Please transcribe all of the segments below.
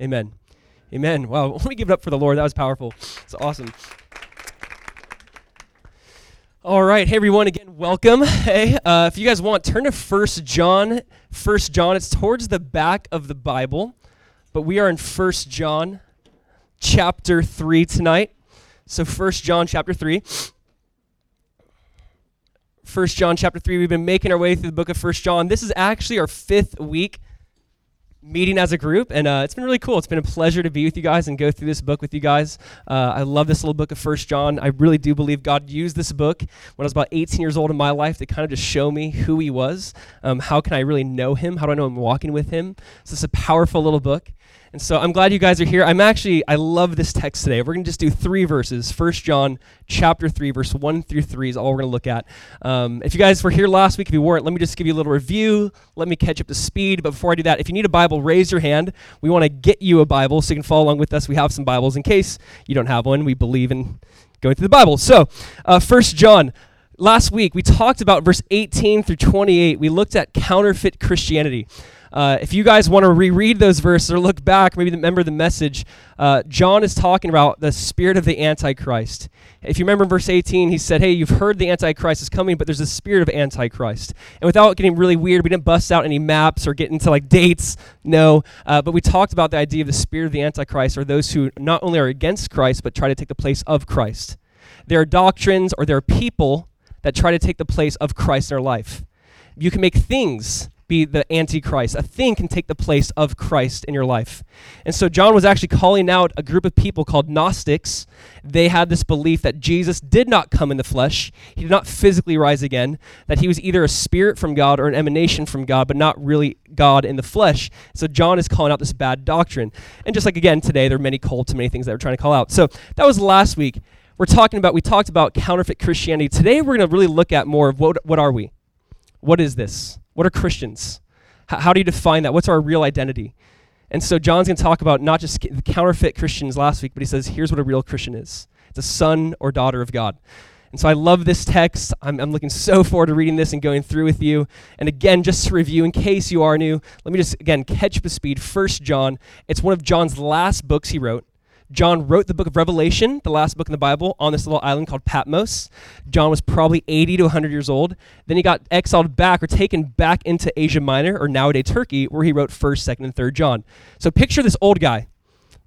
Amen. Amen. Wow. Let me give it up for the Lord. That was powerful. It's awesome. All right. Hey, everyone. Again, welcome. Hey, uh, if you guys want, turn to First John. First John. It's towards the back of the Bible, but we are in First John chapter 3 tonight. So First John chapter 3. First John chapter 3. We've been making our way through the book of First John. This is actually our fifth week meeting as a group, and uh, it's been really cool. It's been a pleasure to be with you guys and go through this book with you guys. Uh, I love this little book of First John. I really do believe God used this book when I was about 18 years old in my life to kind of just show me who He was. Um, how can I really know Him? How do I know I'm walking with Him? So it's a powerful little book. And so I'm glad you guys are here. I'm actually I love this text today. We're going to just do three verses. First John chapter 3 verse 1 through 3 is all we're going to look at. Um, if you guys were here last week if you weren't, let me just give you a little review. Let me catch up to speed, but before I do that, if you need a Bible, raise your hand. We want to get you a Bible so you can follow along with us. We have some Bibles in case you don't have one. We believe in going through the Bible. So, uh, First John Last week, we talked about verse 18 through 28. We looked at counterfeit Christianity. Uh, if you guys want to reread those verses or look back, maybe remember the message, uh, John is talking about the spirit of the Antichrist. If you remember verse 18, he said, Hey, you've heard the Antichrist is coming, but there's a spirit of Antichrist. And without getting really weird, we didn't bust out any maps or get into like dates, no. Uh, but we talked about the idea of the spirit of the Antichrist, or those who not only are against Christ, but try to take the place of Christ. There are doctrines or there are people that try to take the place of Christ in our life. You can make things be the antichrist. A thing can take the place of Christ in your life. And so John was actually calling out a group of people called Gnostics. They had this belief that Jesus did not come in the flesh, he did not physically rise again, that he was either a spirit from God or an emanation from God, but not really God in the flesh. So John is calling out this bad doctrine. And just like again today, there are many cults and many things that we're trying to call out. So that was last week. We're talking about, we talked about counterfeit Christianity. Today we're going to really look at more of what, what are we? What is this? What are Christians? H- how do you define that? What's our real identity? And so John's going to talk about not just the counterfeit Christians last week, but he says, here's what a real Christian is it's a son or daughter of God. And so I love this text. I'm, I'm, looking so forward to reading this and going through with you. And again, just to review, in case you are new, let me just, again, catch up to speed. First John, it's one of John's last books he wrote. John wrote the book of Revelation, the last book in the Bible, on this little island called Patmos. John was probably 80 to 100 years old. Then he got exiled back or taken back into Asia Minor, or nowadays Turkey, where he wrote 1st, 2nd, and 3rd John. So picture this old guy,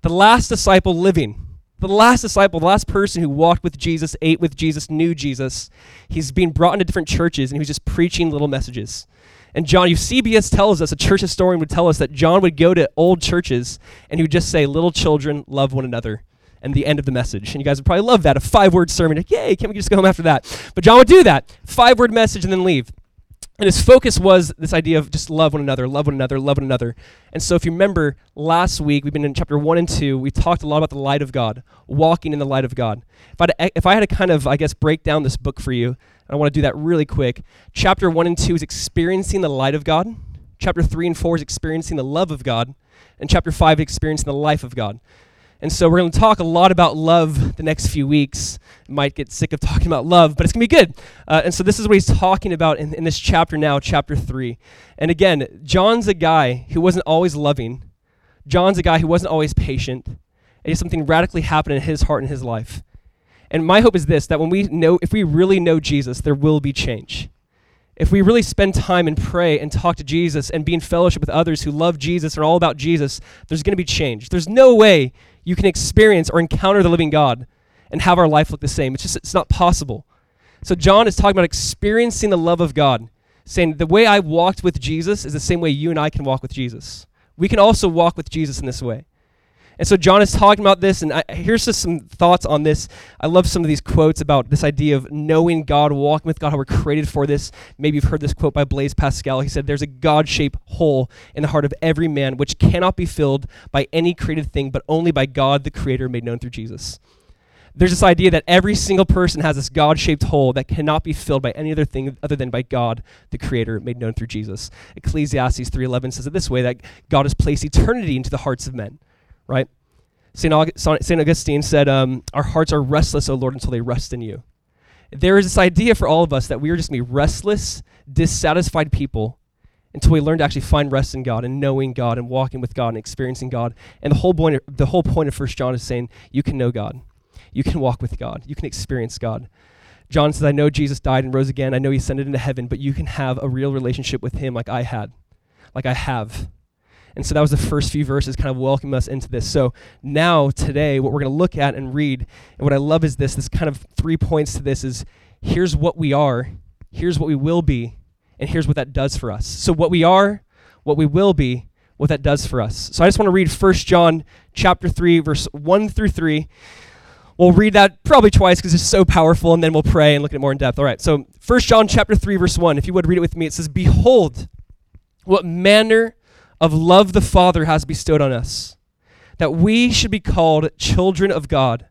the last disciple living. The last disciple, the last person who walked with Jesus, ate with Jesus, knew Jesus. He's being brought into different churches and he was just preaching little messages. And John, Eusebius tells us, a church historian would tell us that John would go to old churches and he would just say, Little children, love one another. And the end of the message. And you guys would probably love that. A five word sermon. Yay, can't we just go home after that? But John would do that. Five word message and then leave. And his focus was this idea of just love one another, love one another, love one another. And so, if you remember last week, we've been in chapter one and two. We talked a lot about the light of God, walking in the light of God. If I, if I had to kind of, I guess, break down this book for you, I want to do that really quick. Chapter 1 and 2 is experiencing the light of God. Chapter 3 and 4 is experiencing the love of God. And chapter 5 is experiencing the life of God. And so we're going to talk a lot about love the next few weeks. Might get sick of talking about love, but it's going to be good. Uh, and so this is what he's talking about in, in this chapter now, chapter 3. And again, John's a guy who wasn't always loving. John's a guy who wasn't always patient. And something radically happened in his heart and his life. And my hope is this that when we know, if we really know Jesus, there will be change. If we really spend time and pray and talk to Jesus and be in fellowship with others who love Jesus and are all about Jesus, there's going to be change. There's no way you can experience or encounter the living God and have our life look the same. It's just, it's not possible. So John is talking about experiencing the love of God, saying the way I walked with Jesus is the same way you and I can walk with Jesus. We can also walk with Jesus in this way. And so John is talking about this, and I, here's just some thoughts on this. I love some of these quotes about this idea of knowing God, walking with God, how we're created for this. Maybe you've heard this quote by Blaise Pascal. He said, There's a God shaped hole in the heart of every man which cannot be filled by any created thing, but only by God, the Creator, made known through Jesus. There's this idea that every single person has this God shaped hole that cannot be filled by any other thing other than by God, the Creator, made known through Jesus. Ecclesiastes 3.11 says it this way that God has placed eternity into the hearts of men right? St. Augustine said, um, Our hearts are restless, O Lord, until they rest in you. There is this idea for all of us that we are just going to be restless, dissatisfied people until we learn to actually find rest in God and knowing God and walking with God and experiencing God. And the whole point of, the whole point of First John is saying you can know God. You can walk with God. You can experience God. John says, I know Jesus died and rose again. I know he ascended into heaven, but you can have a real relationship with him like I had, like I have. And so that was the first few verses kind of welcoming us into this. So now, today, what we're going to look at and read, and what I love is this this kind of three points to this is here's what we are, here's what we will be, and here's what that does for us. So what we are, what we will be, what that does for us. So I just want to read 1 John chapter 3 verse 1 through 3. We'll read that probably twice because it's so powerful and then we'll pray and look at it more in depth. All right. So 1 John chapter 3 verse 1, if you would read it with me, it says, "Behold, what manner of love the Father has bestowed on us, that we should be called children of God.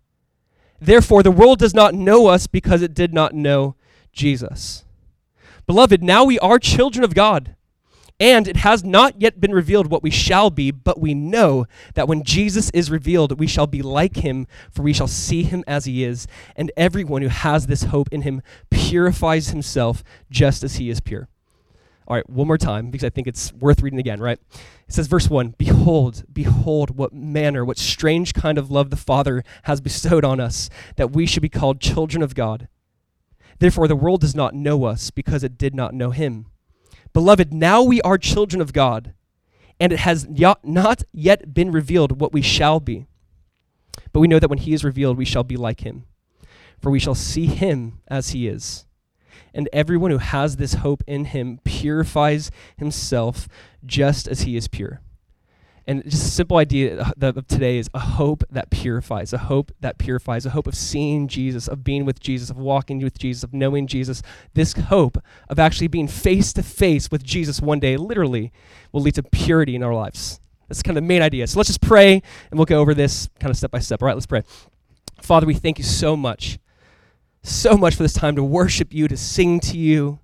Therefore the world does not know us because it did not know Jesus." Beloved, now we are children of God. And it has not yet been revealed what we shall be, but we know that when Jesus is revealed, we shall be like him, for we shall see him as he is. And everyone who has this hope in him purifies himself just as he is pure. All right, one more time, because I think it's worth reading again, right? It says, verse 1 Behold, behold, what manner, what strange kind of love the Father has bestowed on us, that we should be called children of God. Therefore, the world does not know us because it did not know him. Beloved, now we are children of God, and it has not yet been revealed what we shall be. But we know that when he is revealed, we shall be like him, for we shall see him as he is. And everyone who has this hope in him purifies himself just as he is pure. And just a simple idea of today is a hope that purifies, a hope that purifies, a hope of seeing Jesus, of being with Jesus, of walking with Jesus, of knowing Jesus. This hope of actually being face to face with Jesus one day, literally, will lead to purity in our lives. That's kind of the main idea. So let's just pray and we'll go over this kind of step by step. All right, let's pray. Father, we thank you so much, so much for this time to worship you, to sing to you,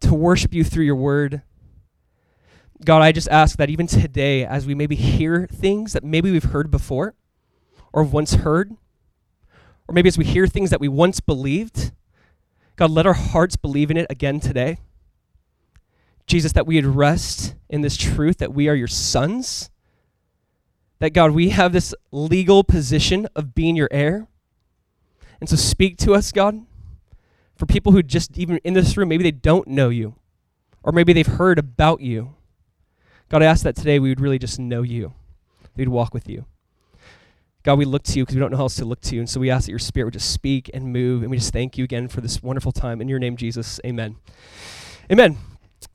to worship you through your word. God, I just ask that even today, as we maybe hear things that maybe we've heard before or once heard, or maybe as we hear things that we once believed, God, let our hearts believe in it again today. Jesus, that we would rest in this truth that we are your sons, that God, we have this legal position of being your heir. And so speak to us, God, for people who just even in this room, maybe they don't know you, or maybe they've heard about you. God, I ask that today we would really just know you, we'd walk with you. God, we look to you because we don't know how else to look to you. And so we ask that your spirit would just speak and move. And we just thank you again for this wonderful time. In your name, Jesus, amen. Amen.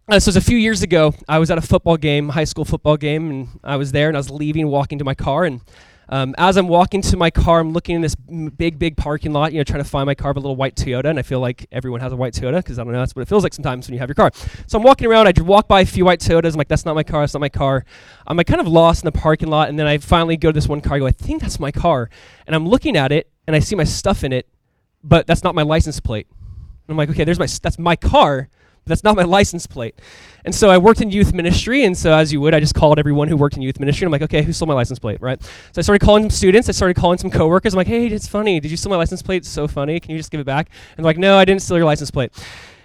Uh, so it was a few years ago. I was at a football game, high school football game, and I was there and I was leaving, walking to my car. And um, as I'm walking to my car, I'm looking in this big, big parking lot, you know, trying to find my car, a little white Toyota, and I feel like everyone has a white Toyota because I don't know, that's what it feels like sometimes when you have your car. So I'm walking around, I walk by a few white Toyotas, I'm like, that's not my car, that's not my car. I'm like kind of lost in the parking lot, and then I finally go to this one car, I go, I think that's my car. And I'm looking at it, and I see my stuff in it, but that's not my license plate. And I'm like, okay, there's my, that's my car, that's not my license plate. And so I worked in youth ministry, and so as you would, I just called everyone who worked in youth ministry. I'm like, okay, who stole my license plate, right? So I started calling some students. I started calling some coworkers. I'm like, hey, it's funny. Did you steal my license plate? It's so funny. Can you just give it back? And they're like, no, I didn't steal your license plate.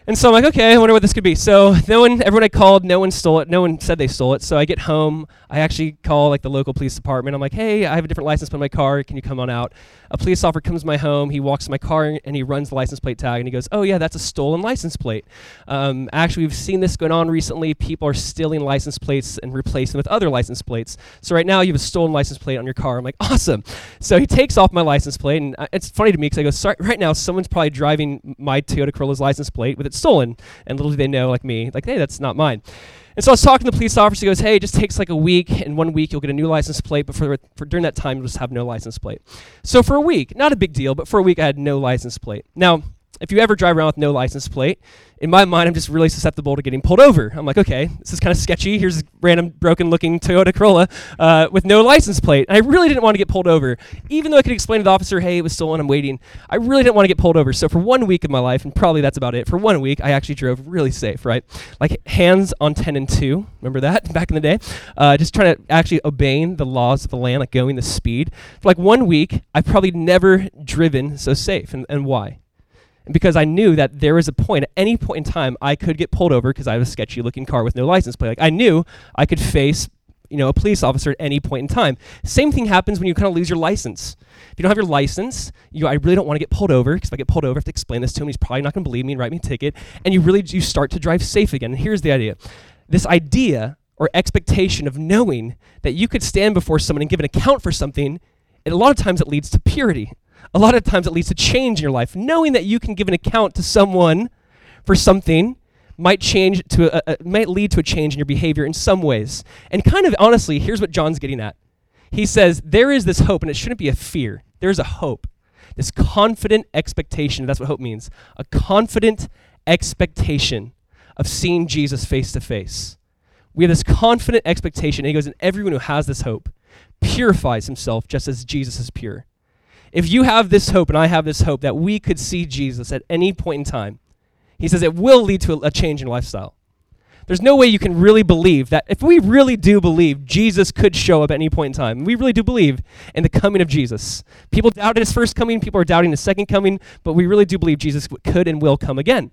And so I'm like, okay, I wonder what this could be. So no one, everyone I called, no one stole it. No one said they stole it. So I get home, I actually call like the local police department. I'm like, hey, I have a different license plate on my car. Can you come on out? A police officer comes to my home. He walks to my car and he runs the license plate tag and he goes, oh yeah, that's a stolen license plate. Um, actually, we've seen this going on recently. People are stealing license plates and replacing them with other license plates. So right now you have a stolen license plate on your car. I'm like, awesome. So he takes off my license plate and uh, it's funny to me because I go, right now someone's probably driving my Toyota Corolla's license plate with stolen. And little do they know, like me, like, hey, that's not mine. And so I was talking to the police officer. He goes, "Hey, it just takes like a week, In one week you'll get a new license plate, but for, for during that time you'll just have no license plate." So for a week, not a big deal, but for a week I had no license plate. Now, if you ever drive around with no license plate, in my mind, I'm just really susceptible to getting pulled over. I'm like, okay, this is kind of sketchy. Here's a random broken looking Toyota Corolla uh, with no license plate. And I really didn't want to get pulled over. Even though I could explain to the officer, hey, it was stolen, I'm waiting, I really didn't want to get pulled over. So for one week of my life, and probably that's about it, for one week, I actually drove really safe, right? Like hands on 10 and 2. Remember that back in the day? Uh, just trying to actually obeying the laws of the land, like going the speed. For like one week, I've probably never driven so safe. And, and why? Because I knew that there was a point, at any point in time, I could get pulled over because I have a sketchy looking car with no license plate. Like I knew I could face, you know, a police officer at any point in time. Same thing happens when you kind of lose your license. If you don't have your license, you I really don't want to get pulled over because if I get pulled over, I have to explain this to him. He's probably not going to believe me and write me a ticket. And you really you start to drive safe again. And here's the idea: this idea or expectation of knowing that you could stand before someone and give an account for something, and a lot of times it leads to purity a lot of times it leads to change in your life. Knowing that you can give an account to someone for something might change to a, a, might lead to a change in your behavior in some ways. And kind of honestly, here's what John's getting at. He says there is this hope, and it shouldn't be a fear. There's a hope, this confident expectation. That's what hope means. A confident expectation of seeing Jesus face to face. We have this confident expectation. And he goes, and everyone who has this hope purifies himself just as Jesus is pure. If you have this hope and I have this hope that we could see Jesus at any point in time, he says it will lead to a, a change in lifestyle. There's no way you can really believe that if we really do believe Jesus could show up at any point in time, we really do believe in the coming of Jesus. People doubted his first coming, people are doubting his second coming, but we really do believe Jesus could and will come again.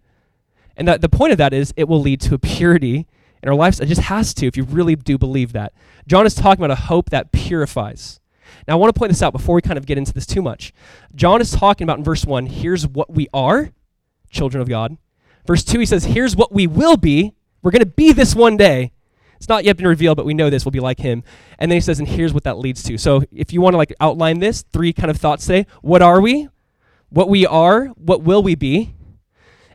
And that the point of that is it will lead to a purity in our lives. It just has to if you really do believe that. John is talking about a hope that purifies. Now, I want to point this out before we kind of get into this too much. John is talking about in verse 1 here's what we are, children of God. Verse 2, he says, here's what we will be. We're going to be this one day. It's not yet been revealed, but we know this will be like him. And then he says, and here's what that leads to. So if you want to like outline this, three kind of thoughts today. What are we? What we are? What will we be?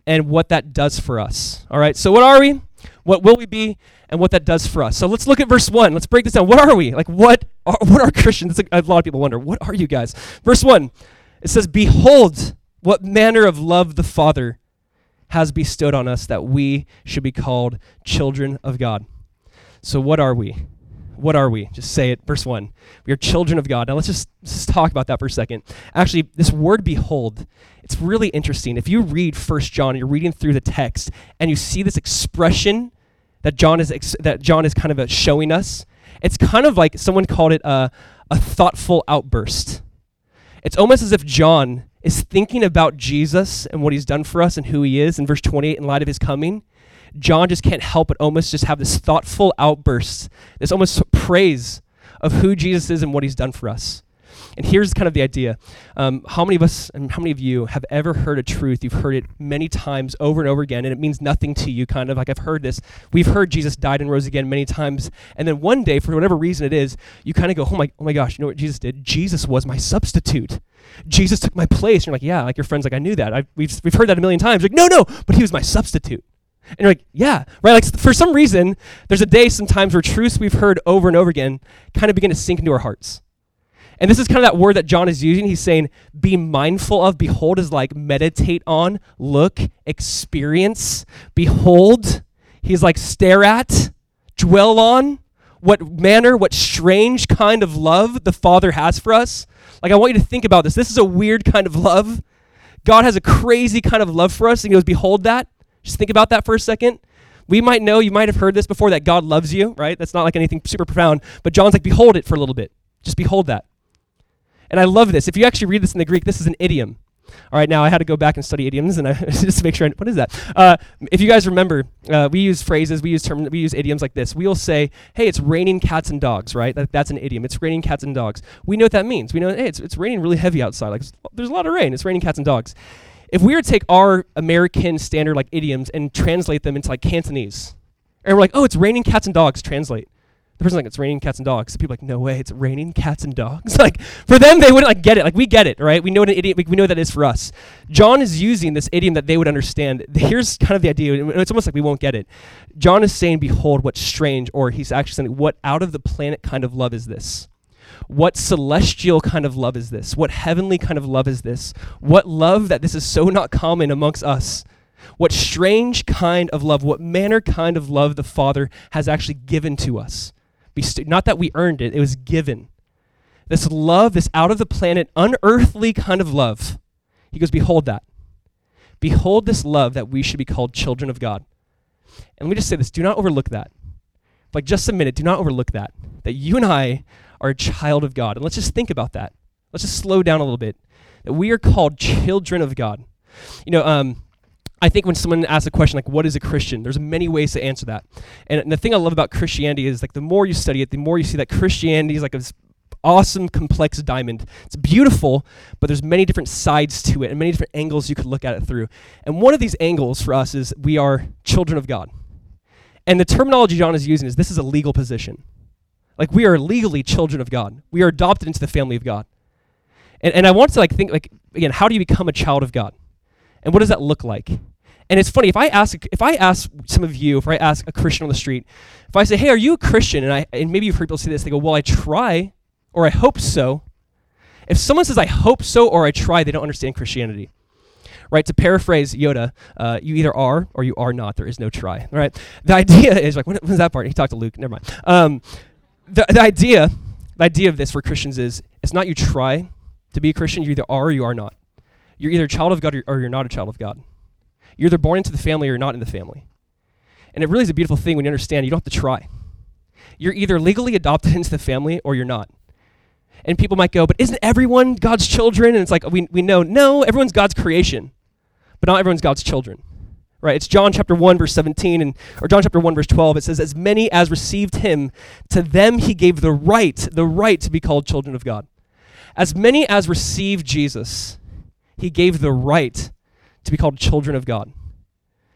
And what that does for us. All right. So what are we? What will we be? And what that does for us. So let's look at verse 1. Let's break this down. What are we? Like, what are, what are Christians? A, lot of people wonder, what are you guys? Verse 1, it says, Behold, what manner of love the Father has bestowed on us that we should be called children of God. So, what are we? What are we? Just say it. Verse 1. We are children of God. Now, let's just, just talk about that for a second. Actually, this word behold, it's really interesting. If you read First John, you're reading through the text, and you see this expression that John is ex- that John is kind of showing us. It's kind of like someone called it a, a thoughtful outburst. It's almost as if John is thinking about Jesus and what he's done for us and who he is in verse 28 in light of his coming. John just can't help but almost just have this thoughtful outburst, this almost praise of who Jesus is and what he's done for us. And here's kind of the idea. Um, how many of us and how many of you have ever heard a truth? You've heard it many times over and over again, and it means nothing to you, kind of like I've heard this. We've heard Jesus died and rose again many times. And then one day, for whatever reason it is, you kind of go, oh my, oh my gosh, you know what Jesus did? Jesus was my substitute. Jesus took my place. And you're like, yeah, like your friend's like, I knew that. I've, we've, we've heard that a million times. You're like, no, no, but he was my substitute. And you're like, yeah, right? Like for some reason, there's a day sometimes where truths we've heard over and over again kind of begin to sink into our hearts. And this is kind of that word that John is using. He's saying, be mindful of. Behold is like meditate on, look, experience. Behold, he's like stare at, dwell on. What manner, what strange kind of love the Father has for us. Like, I want you to think about this. This is a weird kind of love. God has a crazy kind of love for us. And he goes, Behold that. Just think about that for a second. We might know, you might have heard this before, that God loves you, right? That's not like anything super profound. But John's like, Behold it for a little bit. Just behold that. And I love this. If you actually read this in the Greek, this is an idiom. All right, now I had to go back and study idioms, and I just to make sure. I, what is that? Uh, if you guys remember, uh, we use phrases, we use terms, we use idioms like this. We'll say, "Hey, it's raining cats and dogs," right? That, that's an idiom. It's raining cats and dogs. We know what that means. We know, hey, it's it's raining really heavy outside. Like there's a lot of rain. It's raining cats and dogs. If we were to take our American standard like idioms and translate them into like Cantonese, and we're like, "Oh, it's raining cats and dogs," translate the person's like, it's raining cats and dogs. So people are like, no way, it's raining cats and dogs. like for them, they wouldn't like get it. Like we get it, right? We know what an idiom. We know what that is for us. John is using this idiom that they would understand. Here's kind of the idea. It's almost like we won't get it. John is saying, behold, what strange, or he's actually saying, what out of the planet kind of love is this? What celestial kind of love is this? What heavenly kind of love is this? What love that this is so not common amongst us? What strange kind of love, what manner kind of love the Father has actually given to us? Not that we earned it, it was given. This love, this out of the planet, unearthly kind of love. He goes, Behold that. Behold this love that we should be called children of God. And let me just say this do not overlook that. Like, just a minute, do not overlook that. That you and I are a child of God. And let's just think about that. Let's just slow down a little bit. That we are called children of God. You know, um, I think when someone asks a question like, what is a Christian? There's many ways to answer that. And, the thing I love about Christianity is like the more you study it, the more you see that Christianity is like this awesome, complex diamond. It's beautiful, but there's many different sides to it and many different angles you could look at it through. And one of these angles for us is we are children of God. And the terminology John is using is this is a legal position. Like we are legally children of God. We are adopted into the family of God. And, and I want to like think like again, how do you become a child of God? And what does that look like? And it's funny if I ask if I ask some of you, if I ask a Christian on the street, if I say, "Hey, are you a Christian?" and I and maybe you've heard people say this, they go, "Well, I try, or I hope so." If someone says, "I hope so," or "I try," they don't understand Christianity. Right? To paraphrase Yoda, uh, you either are or you are not. There is no try. Right? The idea is like, what was that part? He talked to Luke. Never mind. Um, the, the idea, the idea of this for Christians is it's not you try to be a Christian. You either are or you are not. You're either a child of God or, or you're not a child of God. You're either born into the family or you're not in the family. And it really is a beautiful thing when you understand you don't have to try. You're either legally adopted into the family or you're not. And people might go, but isn't everyone God's children? And it's like, we, we know, no, everyone's God's creation, but not everyone's God's children. Right? It's John chapter 1, verse 17, and, or John chapter 1, verse 12. It says, As many as received him, to them he gave the right, the right to be called children of God. As many as received Jesus, he gave the right to be called children of God.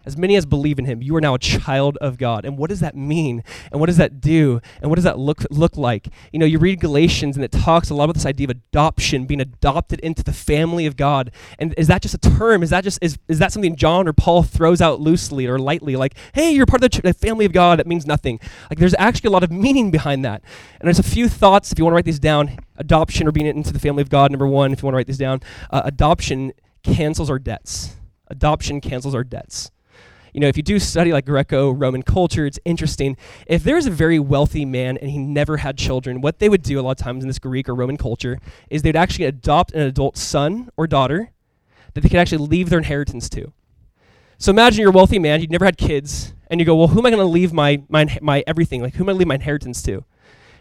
As many as believe in him, you are now a child of God. And what does that mean? And what does that do? And what does that look, look like? You know, you read Galatians and it talks a lot about this idea of adoption, being adopted into the family of God. And is that just a term? Is that just is, is that something John or Paul throws out loosely or lightly? Like, hey, you're part of the, ch- the family of God. That means nothing. Like, there's actually a lot of meaning behind that. And there's a few thoughts, if you want to write these down adoption or being into the family of God, number one, if you want to write these down. Uh, adoption cancels our debts. Adoption cancels our debts. You know, if you do study like Greco Roman culture, it's interesting. If there's a very wealthy man and he never had children, what they would do a lot of times in this Greek or Roman culture is they'd actually adopt an adult son or daughter that they could actually leave their inheritance to. So imagine you're a wealthy man, you've never had kids, and you go, well, who am I going to leave my, my, my everything? Like, who am I going to leave my inheritance to?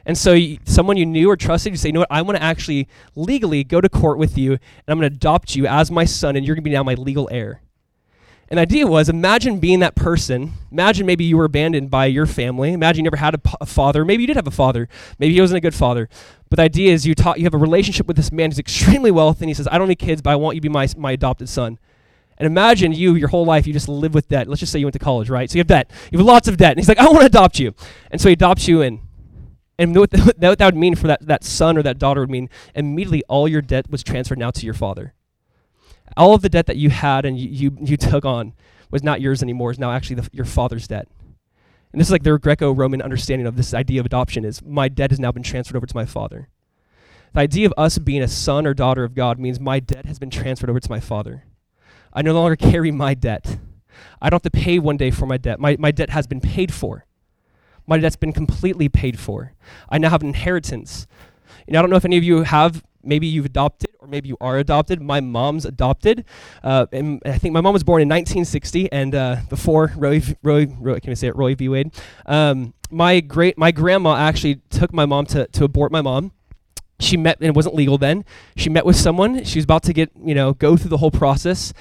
And so you, someone you knew or trusted, you say, you know what, I want to actually legally go to court with you, and I'm going to adopt you as my son, and you're going to be now my legal heir. And the idea was imagine being that person. Imagine maybe you were abandoned by your family. Imagine you never had a, p- a father. Maybe you did have a father. Maybe he wasn't a good father. But the idea is you, you have a relationship with this man who's extremely wealthy, and he says, I don't need kids, but I want you to be my, my adopted son. And imagine you, your whole life, you just live with debt. Let's just say you went to college, right? So you have debt. You have lots of debt. And he's like, I want to adopt you. And so he adopts you in. And what, the, what that would mean for that, that son or that daughter would mean immediately all your debt was transferred now to your father. All of the debt that you had and you, you, you took on was not yours anymore, is now actually the, your father's debt. And this is like their Greco-Roman understanding of this idea of adoption is my debt has now been transferred over to my father. The idea of us being a son or daughter of God means my debt has been transferred over to my father. I no longer carry my debt. I don't have to pay one day for my debt. My, my debt has been paid for. My debt's been completely paid for. I now have an inheritance. You know, I don't know if any of you have maybe you've adopted or maybe you are adopted. My mom's adopted. Uh, and I think my mom was born in 1960 and uh, before Roy, Roy, Roy, can I say it, Roy v. Wade. Um, my great, my grandma actually took my mom to, to abort my mom. She met, and it wasn't legal then. She met with someone. She was about to get, you know, go through the whole process.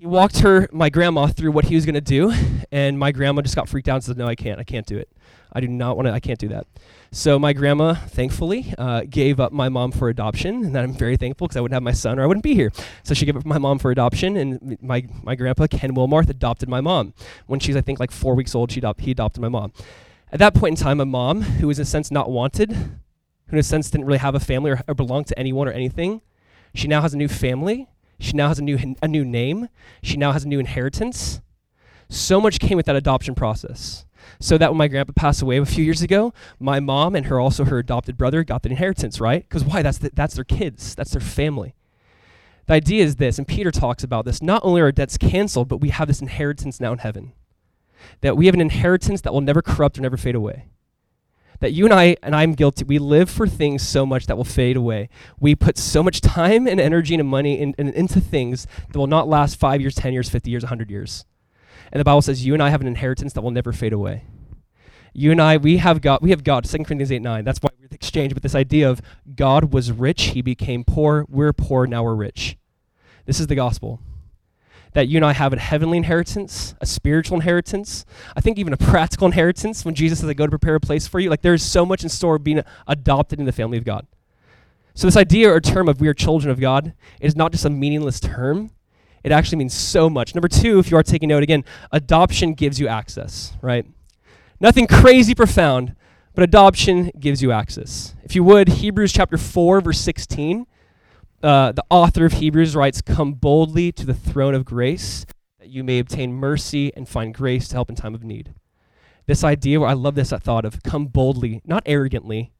He walked her, my grandma, through what he was going to do, and my grandma just got freaked out and said, "No, I can't. I can't do it. I do not want to. I can't do that." So my grandma, thankfully, uh, gave up my mom for adoption, and I'm very thankful because I wouldn't have my son or I wouldn't be here. So she gave up my mom for adoption, and my my grandpa Ken Wilmarth adopted my mom when she's I think like four weeks old. She adopt, he adopted my mom. At that point in time, a mom who was in a sense not wanted, who in a sense didn't really have a family or, or belong to anyone or anything, she now has a new family. She now has a new a new name. She now has a new inheritance. So much came with that adoption process. So that when my grandpa passed away a few years ago, my mom and her also her adopted brother got the inheritance, right? Because why? That's the, that's their kids. That's their family. The idea is this, and Peter talks about this. Not only are debts canceled, but we have this inheritance now in heaven. That we have an inheritance that will never corrupt or never fade away that you and I, and I'm guilty, we live for things so much that will fade away. We put so much time and energy and money in, in, into things that will not last five years, 10 years, 50 years, 100 years. And the Bible says you and I have an inheritance that will never fade away. You and I, we have God, we have God, 2 Corinthians 8 9. That's why we're exchange with this idea of God was rich, he became poor, we're poor, now we're rich. This is the gospel. That you and I have a heavenly inheritance, a spiritual inheritance, I think even a practical inheritance when Jesus says, I go to prepare a place for you. Like there's so much in store of being adopted in the family of God. So, this idea or term of we are children of God is not just a meaningless term, it actually means so much. Number two, if you are taking note again, adoption gives you access, right? Nothing crazy profound, but adoption gives you access. If you would, Hebrews chapter 4, verse 16, uh, the author of Hebrews writes, Come boldly to the throne of grace that you may obtain mercy and find grace to help in time of need. This idea, I love this thought of come boldly, not arrogantly,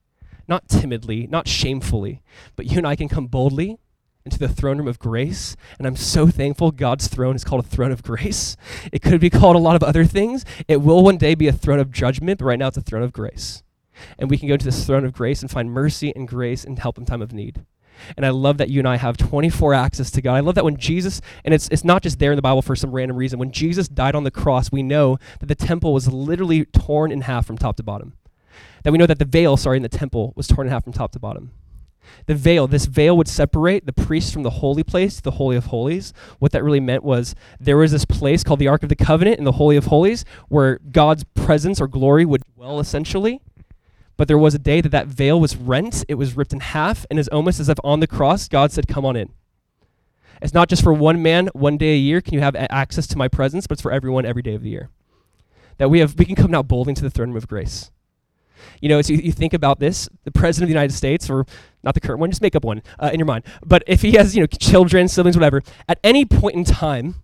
not timidly, not shamefully, but you and I can come boldly into the throne room of grace. And I'm so thankful God's throne is called a throne of grace. It could be called a lot of other things. It will one day be a throne of judgment, but right now it's a throne of grace. And we can go to this throne of grace and find mercy and grace and help in time of need. And I love that you and I have 24 access to God. I love that when Jesus, and it's, it's not just there in the Bible for some random reason, when Jesus died on the cross, we know that the temple was literally torn in half from top to bottom. That we know that the veil, sorry, in the temple was torn in half from top to bottom. The veil, this veil would separate the priest from the holy place, the Holy of Holies. What that really meant was there was this place called the Ark of the Covenant in the Holy of Holies where God's presence or glory would dwell essentially. But there was a day that that veil was rent, it was ripped in half, and it's almost as if on the cross, God said, Come on in. It's not just for one man, one day a year can you have access to my presence, but it's for everyone every day of the year. That we have we can come now boldly to the throne room of grace. You know, as you, you think about this, the president of the United States, or not the current one, just make up one uh, in your mind. But if he has, you know, children, siblings, whatever, at any point in time,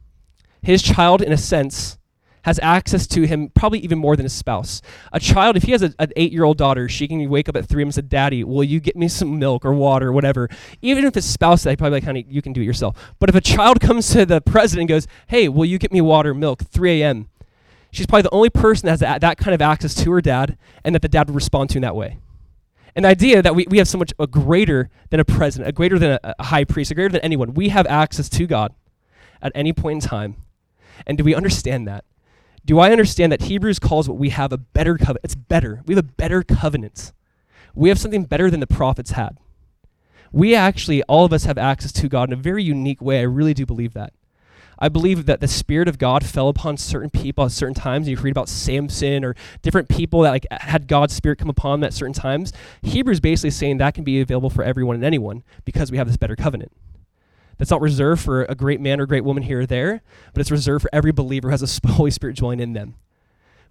his child, in a sense, has access to him probably even more than his spouse. A child, if he has a, an eight year old daughter, she can wake up at three a.m. and say, Daddy, will you get me some milk or water or whatever? Even if his spouse, they probably like, honey, you can do it yourself. But if a child comes to the president and goes, Hey, will you get me water, milk, 3 a.m., she's probably the only person that has that, that kind of access to her dad and that the dad would respond to in that way. An idea that we, we have so much a greater than a president, a greater than a, a high priest, a greater than anyone. We have access to God at any point in time. And do we understand that? Do I understand that Hebrews calls what we have a better covenant? It's better. We have a better covenant. We have something better than the prophets had. We actually, all of us have access to God in a very unique way. I really do believe that. I believe that the Spirit of God fell upon certain people at certain times. You read about Samson or different people that like had God's Spirit come upon them at certain times. Hebrews basically saying that can be available for everyone and anyone because we have this better covenant that's not reserved for a great man or great woman here or there, but it's reserved for every believer who has a Holy Spirit dwelling in them.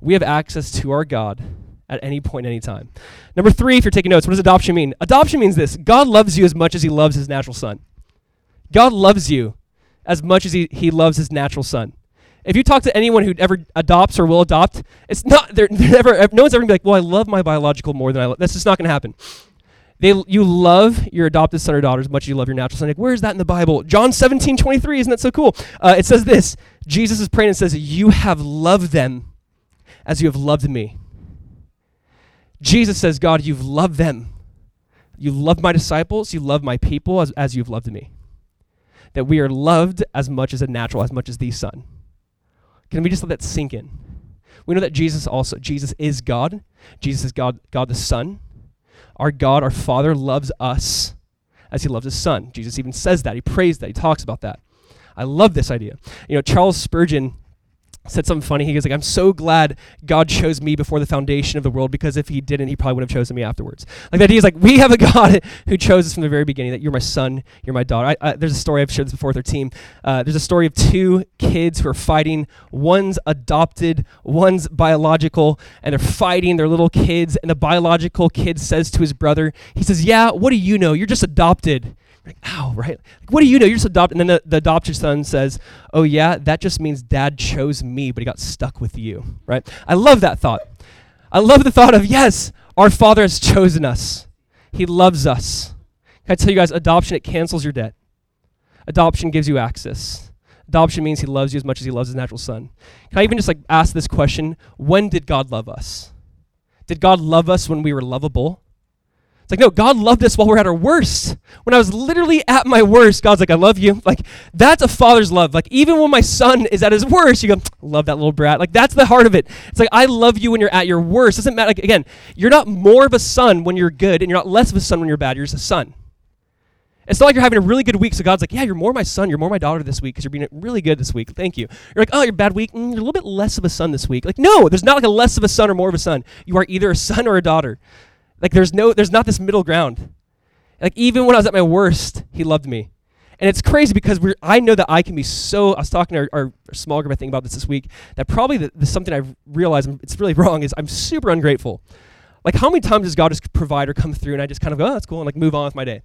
We have access to our God at any point, any time. Number three, if you're taking notes, what does adoption mean? Adoption means this God loves you as much as he loves his natural son. God loves you as much as he, he loves his natural son. If you talk to anyone who ever adopts or will adopt, it's not, they're, they're never, no one's ever going to be like, well, I love my biological more than I love. That's just not going to happen. They, you love your adopted son or daughter as much as you love your natural son. Like, where is that in the Bible? John 17, 23, isn't that so cool? Uh, it says this Jesus is praying and says, You have loved them as you have loved me. Jesus says, God, you've loved them. You love my disciples, you love my people as, as you've loved me. That we are loved as much as a natural, as much as the Son. Can we just let that sink in? We know that Jesus also, Jesus is God. Jesus is God, God the Son. Our God, our Father, loves us as he loves his Son. Jesus even says that. He prays that. He talks about that. I love this idea. You know, Charles Spurgeon said something funny. He goes like, "I'm so glad God chose me before the foundation of the world because if He didn't, He probably would have chosen me afterwards." Like that is like we have a God who chose us from the very beginning. That you're my son, you're my daughter. I, I, there's a story I've shared this before with our team. Uh, there's a story of two kids who are fighting. One's adopted, one's biological, and they're fighting. They're little kids, and the biological kid says to his brother, he says, "Yeah, what do you know? You're just adopted." Like, ow, right? Like, what do you know? You're just adopted. And then the, the adopted son says, oh, yeah, that just means dad chose me, but he got stuck with you, right? I love that thought. I love the thought of, yes, our father has chosen us. He loves us. Can I tell you guys, adoption, it cancels your debt. Adoption gives you access. Adoption means he loves you as much as he loves his natural son. Can I even just like ask this question? When did God love us? Did God love us when we were lovable? It's like, no, God loved us while we're at our worst. When I was literally at my worst, God's like, I love you. Like, that's a father's love. Like, even when my son is at his worst, you go, love that little brat. Like, that's the heart of it. It's like, I love you when you're at your worst. It doesn't matter. Like, again, you're not more of a son when you're good, and you're not less of a son when you're bad. You're just a son. It's not like you're having a really good week, so God's like, yeah, you're more my son, you're more my daughter this week because you're being really good this week. Thank you. You're like, oh, you're bad week. Mm, you're a little bit less of a son this week. Like, no, there's not like a less of a son or more of a son. You are either a son or a daughter. Like, there's no, there's not this middle ground. Like, even when I was at my worst, He loved me. And it's crazy because we're, I know that I can be so. I was talking to our, our, small group, I think, about this this week. That probably the, the something I've realized it's really wrong is I'm super ungrateful. Like, how many times does God just provide or come through and I just kind of go, oh, that's cool, and like move on with my day?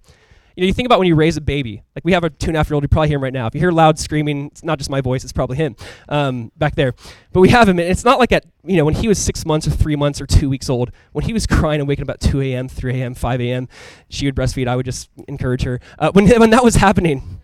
You know, you think about when you raise a baby. Like we have a two and a half year old, you probably hear him right now. If you hear loud screaming, it's not just my voice, it's probably him um, back there. But we have him, and it's not like at, you know, when he was six months or three months or two weeks old, when he was crying and waking at 2 a.m., 3 a.m., 5 a.m., she would breastfeed, I would just encourage her. Uh, when, when that was happening,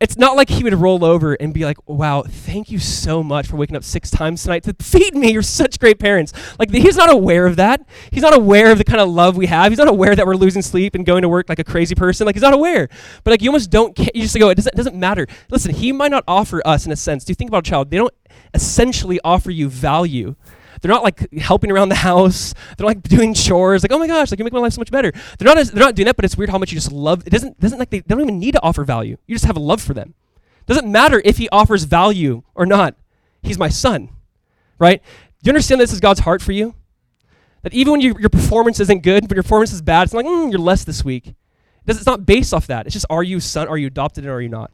it's not like he would roll over and be like, wow, thank you so much for waking up six times tonight to feed me. You're such great parents. Like, he's not aware of that. He's not aware of the kind of love we have. He's not aware that we're losing sleep and going to work like a crazy person. Like, he's not aware. But, like, you almost don't, care. you just go, it doesn't, it doesn't matter. Listen, he might not offer us, in a sense, do you think about a child? They don't essentially offer you value. They're not like helping around the house. They're like doing chores. Like, oh my gosh, like you make my life so much better. They're not. As, they're not doing that. But it's weird how much you just love. It doesn't. Doesn't like they, they don't even need to offer value. You just have a love for them. Doesn't matter if he offers value or not. He's my son, right? Do you understand this is God's heart for you? That even when you, your performance isn't good, when your performance is bad, it's like mm, you're less this week. It's not based off that. It's just are you son? Are you adopted or are you not?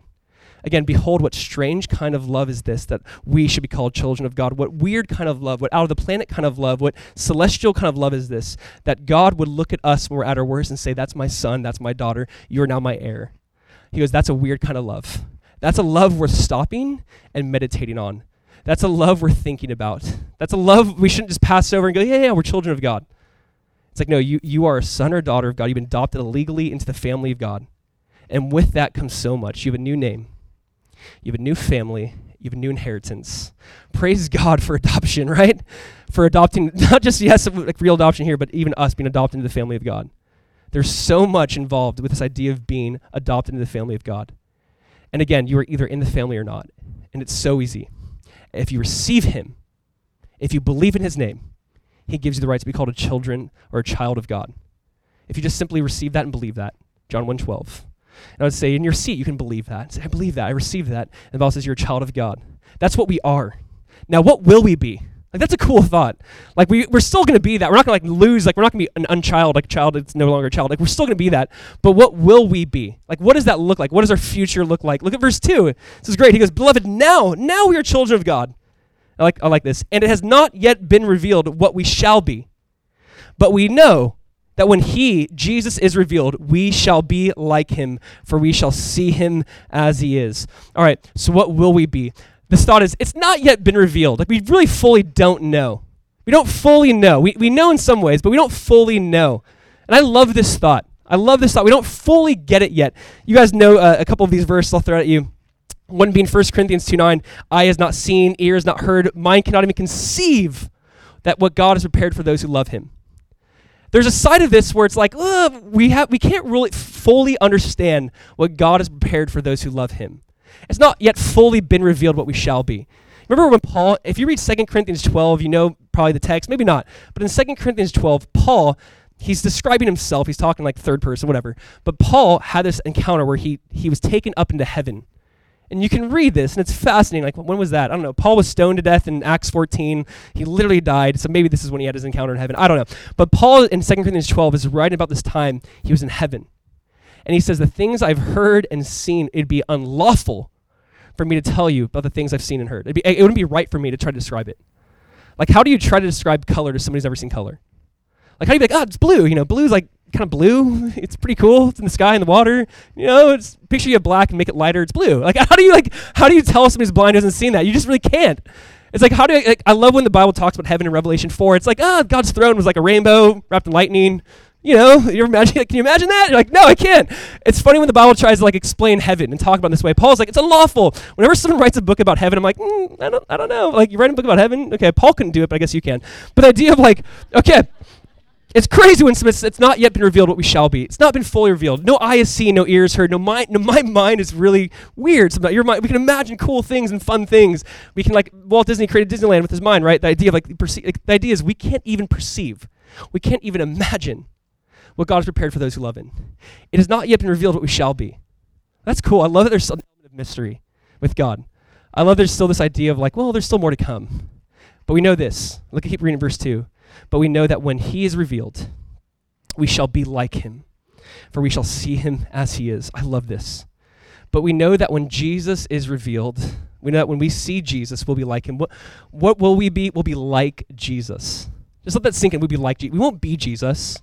Again, behold, what strange kind of love is this that we should be called children of God? What weird kind of love, what out of the planet kind of love, what celestial kind of love is this that God would look at us when we're at our worst and say, That's my son, that's my daughter, you're now my heir. He goes, That's a weird kind of love. That's a love worth stopping and meditating on. That's a love we're thinking about. That's a love we shouldn't just pass over and go, Yeah, yeah, we're children of God. It's like, no, you, you are a son or daughter of God. You've been adopted illegally into the family of God. And with that comes so much. You have a new name. You have a new family. You have a new inheritance. Praise God for adoption, right? For adopting, not just, yes, like real adoption here, but even us being adopted into the family of God. There's so much involved with this idea of being adopted into the family of God. And again, you are either in the family or not. And it's so easy. If you receive Him, if you believe in His name, He gives you the right to be called a children or a child of God. If you just simply receive that and believe that, John 1.12. And I would say, in your seat, you can believe that. Say, I believe that. I receive that. And the Bible says, you're a child of God. That's what we are. Now, what will we be? Like, that's a cool thought. Like, we, we're still going to be that. We're not going to, like, lose. Like, we're not going to be an unchild, like child that's no longer a child. Like, we're still going to be that. But what will we be? Like, what does that look like? What does our future look like? Look at verse 2. This is great. He goes, Beloved, now, now we are children of God. I like, I like this. And it has not yet been revealed what we shall be. But we know that when he, Jesus, is revealed, we shall be like him, for we shall see him as he is. All right, so what will we be? This thought is, it's not yet been revealed. Like, we really fully don't know. We don't fully know. We, we know in some ways, but we don't fully know. And I love this thought. I love this thought. We don't fully get it yet. You guys know uh, a couple of these verses I'll throw at you. One being 1 Corinthians 2 9, eye has not seen, ear has not heard, mind cannot even conceive that what God has prepared for those who love him there's a side of this where it's like we have we can't really fully understand what God has prepared for those who love Him. It's not yet fully been revealed what we shall be. Remember when Paul, if you read 2 Corinthians 12, you know probably the text, maybe not, but in 2 Corinthians 12, Paul, he's describing himself, he's talking like third person, whatever. But Paul had this encounter where he he was taken up into heaven. And you can read this, and it's fascinating. Like, when was that? I don't know. Paul was stoned to death in Acts 14. He literally died. So maybe this is when he had his encounter in heaven. I don't know. But Paul in 2 Corinthians 12 is writing about this time he was in heaven. And he says, The things I've heard and seen, it'd be unlawful for me to tell you about the things I've seen and heard. Be, it wouldn't be right for me to try to describe it. Like, how do you try to describe color to somebody who's never seen color? Like, how do you be like, oh, it's blue? You know, blue's like kind of blue. It's pretty cool. It's in the sky and the water. You know, it's picture you have black and make it lighter. It's blue. Like how do you like how do you tell somebody's blind hasn't seen that? You just really can't. It's like how do I, like, I love when the Bible talks about heaven in Revelation four. It's like ah, oh, God's throne was like a rainbow wrapped in lightning. You know, you imagine? Can you imagine that? You're like, no, I can't. It's funny when the Bible tries to like explain heaven and talk about this way. Paul's like, it's unlawful. Whenever someone writes a book about heaven, I'm like, mm, I don't, I don't know. Like, you write a book about heaven? Okay, Paul couldn't do it, but I guess you can. But the idea of like, okay, it's crazy when it's, it's not yet been revealed what we shall be. It's not been fully revealed. No eye has seen, no ears heard. No mind. No, my mind is really weird. Sometimes your mind, we can imagine cool things and fun things. We can like Walt Disney created Disneyland with his mind, right? The idea of like, perce- like the idea is we can't even perceive. We can't even imagine what God has prepared for those who love Him. It has not yet been revealed what we shall be. That's cool. I love that there's some element of mystery with God. I love there's still this idea of like, well, there's still more to come. But we know this. Look, keep reading verse 2. But we know that when He is revealed, we shall be like Him, for we shall see Him as He is. I love this. But we know that when Jesus is revealed, we know that when we see Jesus, we'll be like Him. What, what will we be? We'll be like Jesus. Just let that sink in. We'll be like Jesus. We won't be Jesus,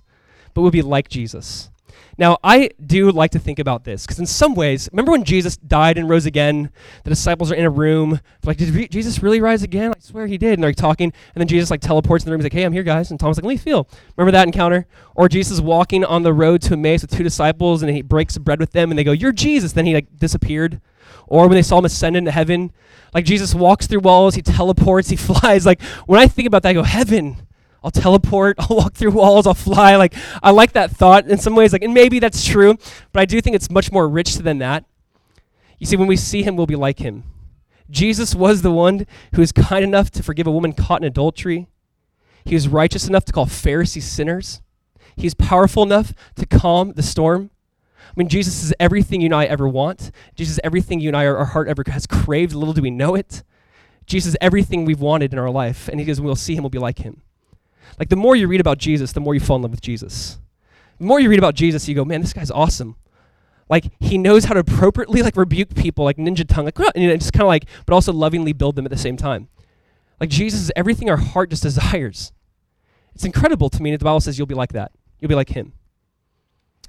but we'll be like Jesus. Now, I do like to think about this because, in some ways, remember when Jesus died and rose again? The disciples are in a room. like, did Jesus really rise again? I swear he did. And they're like, talking. And then Jesus like teleports in the room. He's like, hey, I'm here, guys. And Thomas like, let me feel. Remember that encounter? Or Jesus walking on the road to Emmaus with two disciples and he breaks bread with them and they go, you're Jesus. Then he like disappeared. Or when they saw him ascend into heaven, like Jesus walks through walls, he teleports, he flies. Like when I think about that, I go, heaven I'll teleport, I'll walk through walls, I'll fly. Like, I like that thought in some ways. Like, and maybe that's true, but I do think it's much more rich than that. You see, when we see him, we'll be like him. Jesus was the one who was kind enough to forgive a woman caught in adultery. He was righteous enough to call Pharisees sinners. He's powerful enough to calm the storm. I mean, Jesus is everything you and I ever want. Jesus is everything you and I, our heart ever has craved. Little do we know it. Jesus is everything we've wanted in our life. And he goes, we'll see him, we'll be like him. Like the more you read about Jesus, the more you fall in love with Jesus. The more you read about Jesus, you go, man, this guy's awesome. Like he knows how to appropriately like rebuke people, like ninja tongue, like and just kind of like, but also lovingly build them at the same time. Like Jesus is everything our heart just desires. It's incredible to me that the Bible says you'll be like that. You'll be like him.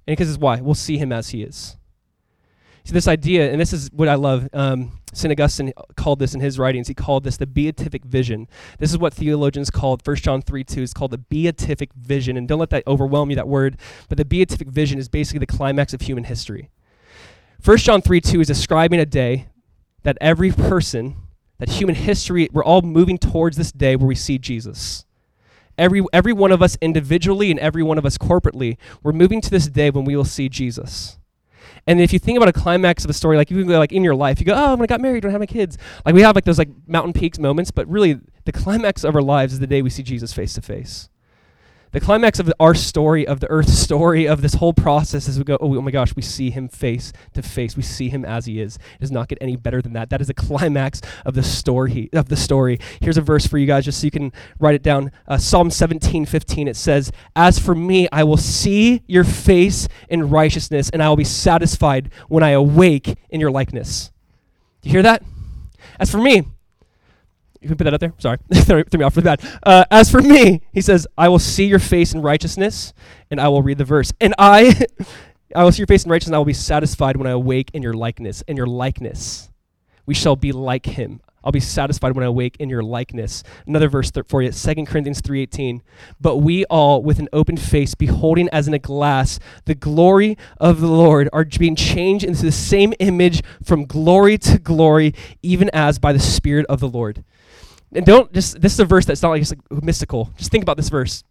And because it's why we'll see him as he is. See, this idea, and this is what I love, um, St. Augustine called this in his writings, he called this the beatific vision. This is what theologians called, 1 John 3 2 is called the beatific vision. And don't let that overwhelm you, that word, but the beatific vision is basically the climax of human history. 1 John 3 2 is describing a day that every person, that human history, we're all moving towards this day where we see Jesus. Every, every one of us individually and every one of us corporately, we're moving to this day when we will see Jesus. And if you think about a climax of a story, like you can go like in your life, you go, oh, when I got married, don't have my kids. Like we have like those like mountain peaks moments, but really the climax of our lives is the day we see Jesus face to face. The climax of our story, of the earth story, of this whole process is we go, oh, oh my gosh, we see him face to face. We see him as he is. It does not get any better than that. That is the climax of the story. Of the story. Here's a verse for you guys, just so you can write it down. Uh, Psalm 17, 15. It says, "As for me, I will see your face in righteousness, and I will be satisfied when I awake in your likeness." Do you hear that? As for me, you can put that up there. Sorry, threw me off for that. Uh, as for me, he says, I will see your face in righteousness, and I will read the verse. And I, I will see your face in righteousness, and I will be satisfied when I awake in your likeness. In your likeness, we shall be like him. I'll be satisfied when I awake in your likeness. Another verse th- for you, 2 Corinthians 3.18. But we all, with an open face, beholding as in a glass the glory of the Lord, are being changed into the same image from glory to glory, even as by the Spirit of the Lord. And don't just, this is a verse that's not like like mystical. Just think about this verse.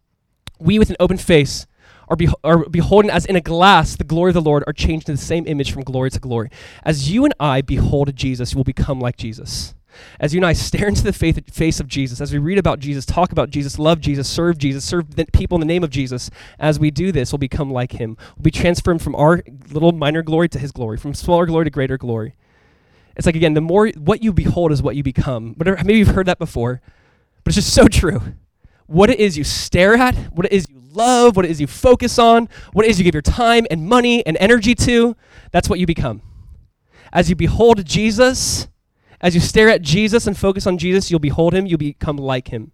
We with an open face are, beho- are beholding as in a glass the glory of the Lord are changed to the same image from glory to glory. As you and I behold Jesus, you will become like Jesus. As you and I stare into the faith, face of Jesus, as we read about Jesus, talk about Jesus, love Jesus, serve Jesus, serve people in the name of Jesus, as we do this, we'll become like him. We'll be transformed from our little minor glory to his glory, from smaller glory to greater glory. It's like, again, the more what you behold is what you become. Whatever, maybe you've heard that before, but it's just so true. What it is you stare at, what it is you love, what it is you focus on, what it is you give your time and money and energy to, that's what you become. As you behold Jesus, as you stare at Jesus and focus on Jesus, you'll behold him, you'll become like him.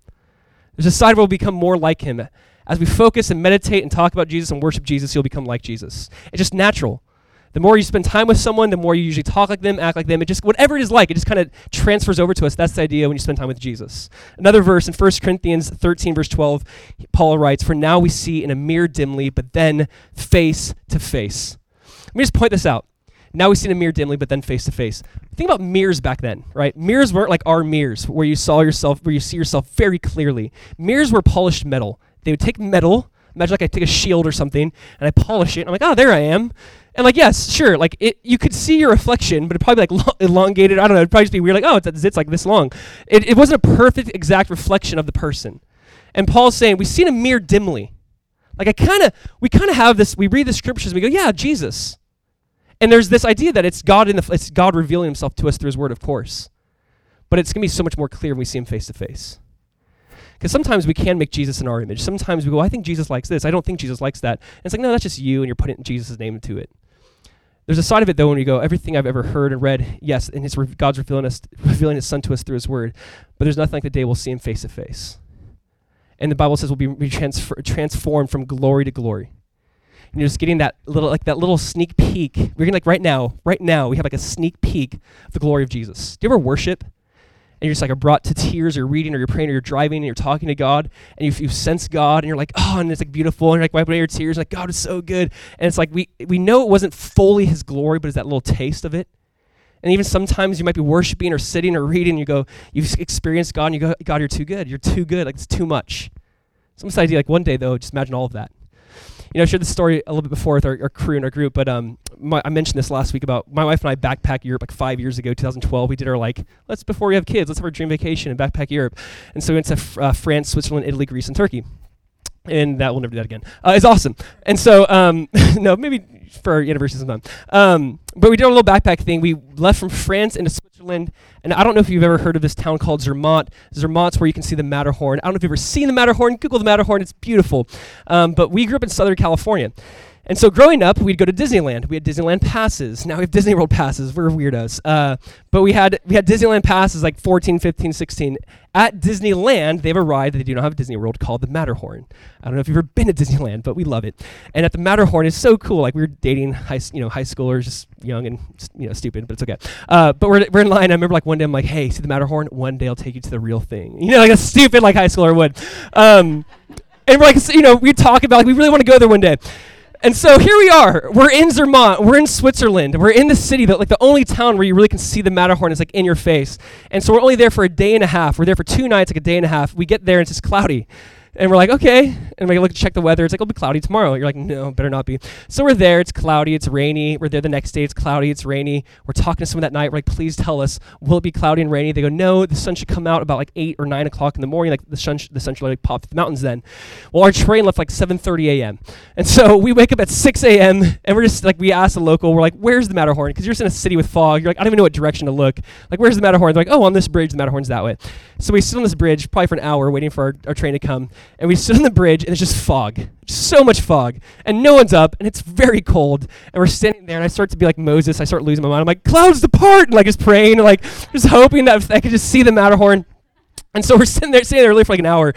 There's a side where we'll become more like him. As we focus and meditate and talk about Jesus and worship Jesus, you'll become like Jesus. It's just natural. The more you spend time with someone, the more you usually talk like them, act like them. It just, whatever it is like, it just kind of transfers over to us. That's the idea when you spend time with Jesus. Another verse in 1 Corinthians 13, verse 12, Paul writes, For now we see in a mirror dimly, but then face to face. Let me just point this out. Now we see in a mirror dimly, but then face to face. Think about mirrors back then, right? Mirrors weren't like our mirrors, where you saw yourself, where you see yourself very clearly. Mirrors were polished metal. They would take metal, imagine like I take a shield or something, and I polish it, and I'm like, oh, there I am. And like, yes, sure, like it, you could see your reflection, but it'd probably like lo- elongated. I don't know. It'd probably just be weird. Like, oh, it's, it's like this long. It, it wasn't a perfect, exact reflection of the person. And Paul's saying we see in a mirror dimly. Like I kind of, we kind of have this. We read the scriptures and we go, yeah, Jesus. And there's this idea that it's God in the, it's God revealing Himself to us through His Word, of course. But it's gonna be so much more clear when we see Him face to face. Because sometimes we can make Jesus in our image. Sometimes we go, I think Jesus likes this. I don't think Jesus likes that. And it's like, no, that's just you, and you're putting Jesus' name into it. There's a side of it though when you go, everything I've ever heard and read, yes, and his God's revealing us, revealing His Son to us through His Word, but there's nothing like the day we'll see Him face to face. And the Bible says we'll be, be transfer- transformed from glory to glory. And you're just getting that little, like that little sneak peek. We're getting like right now, right now, we have like a sneak peek of the glory of Jesus. Do you ever worship? And you're just like brought to tears or reading or you're praying or you're driving and you're talking to God and you, you sense God and you're like, oh, and it's like beautiful and you're like wiping away your tears, like God is so good. And it's like we we know it wasn't fully his glory, but it's that little taste of it. And even sometimes you might be worshiping or sitting or reading, you go, you've experienced God and you go, God, you're too good. You're too good. Like it's too much. Some idea, like one day though, just imagine all of that you know, I shared this story a little bit before with our, our crew and our group, but um, my, I mentioned this last week about my wife and I backpack Europe like five years ago, 2012. We did our like, let's before we have kids, let's have our dream vacation and backpack Europe. And so we went to uh, France, Switzerland, Italy, Greece, and Turkey. And that we'll never do that again. Uh, it's awesome. And so, um, no, maybe for our anniversary sometime. Um, but we did a little backpack thing. We left from France into Switzerland, and I don't know if you've ever heard of this town called Zermatt. Zermatt's where you can see the Matterhorn. I don't know if you've ever seen the Matterhorn. Google the Matterhorn; it's beautiful. Um, but we grew up in Southern California. And so growing up, we'd go to Disneyland. We had Disneyland passes. Now we have Disney World passes. We're weirdos. Uh, but we had we had Disneyland passes like 14, 15, 16. At Disneyland, they have a ride that they do not have at Disney World called the Matterhorn. I don't know if you've ever been to Disneyland, but we love it. And at the Matterhorn is so cool. Like we were dating high, you know, high schoolers, just young and you know stupid, but it's okay. Uh, but we're, we're in line. I remember like one day I'm like, hey, see the Matterhorn? One day I'll take you to the real thing. You know, like a stupid like high schooler would. Um, and we're like, you know, we talk about like we really want to go there one day. And so here we are. We're in Zermatt. We're in Switzerland. We're in the city that, like, the only town where you really can see the Matterhorn is like in your face. And so we're only there for a day and a half. We're there for two nights, like a day and a half. We get there and it's just cloudy. And we're like, okay. And we look check the weather. It's like, it'll be cloudy tomorrow. You're like, no, better not be. So we're there. It's cloudy. It's rainy. We're there the next day. It's cloudy. It's rainy. We're talking to someone that night. We're like, please tell us, will it be cloudy and rainy? They go, no, the sun should come out about like 8 or 9 o'clock in the morning. Like the sun, sh- the sun should like pop through the mountains then. Well, our train left like 7.30 a.m. And so we wake up at 6 a.m. and we're just like, we ask the local, we're like, where's the Matterhorn? Because you're just in a city with fog. You're like, I don't even know what direction to look. Like, where's the Matterhorn? They're like, oh, on this bridge, the Matterhorn's that way. So we sit on this bridge probably for an hour waiting for our, our train to come. And we sit on the bridge and it's just fog. So much fog. And no one's up and it's very cold. And we're standing there and I start to be like Moses. I start losing my mind. I'm like, clouds depart! And like just praying, like just hoping that I could just see the Matterhorn. And so we're sitting there, sitting there really for like an hour.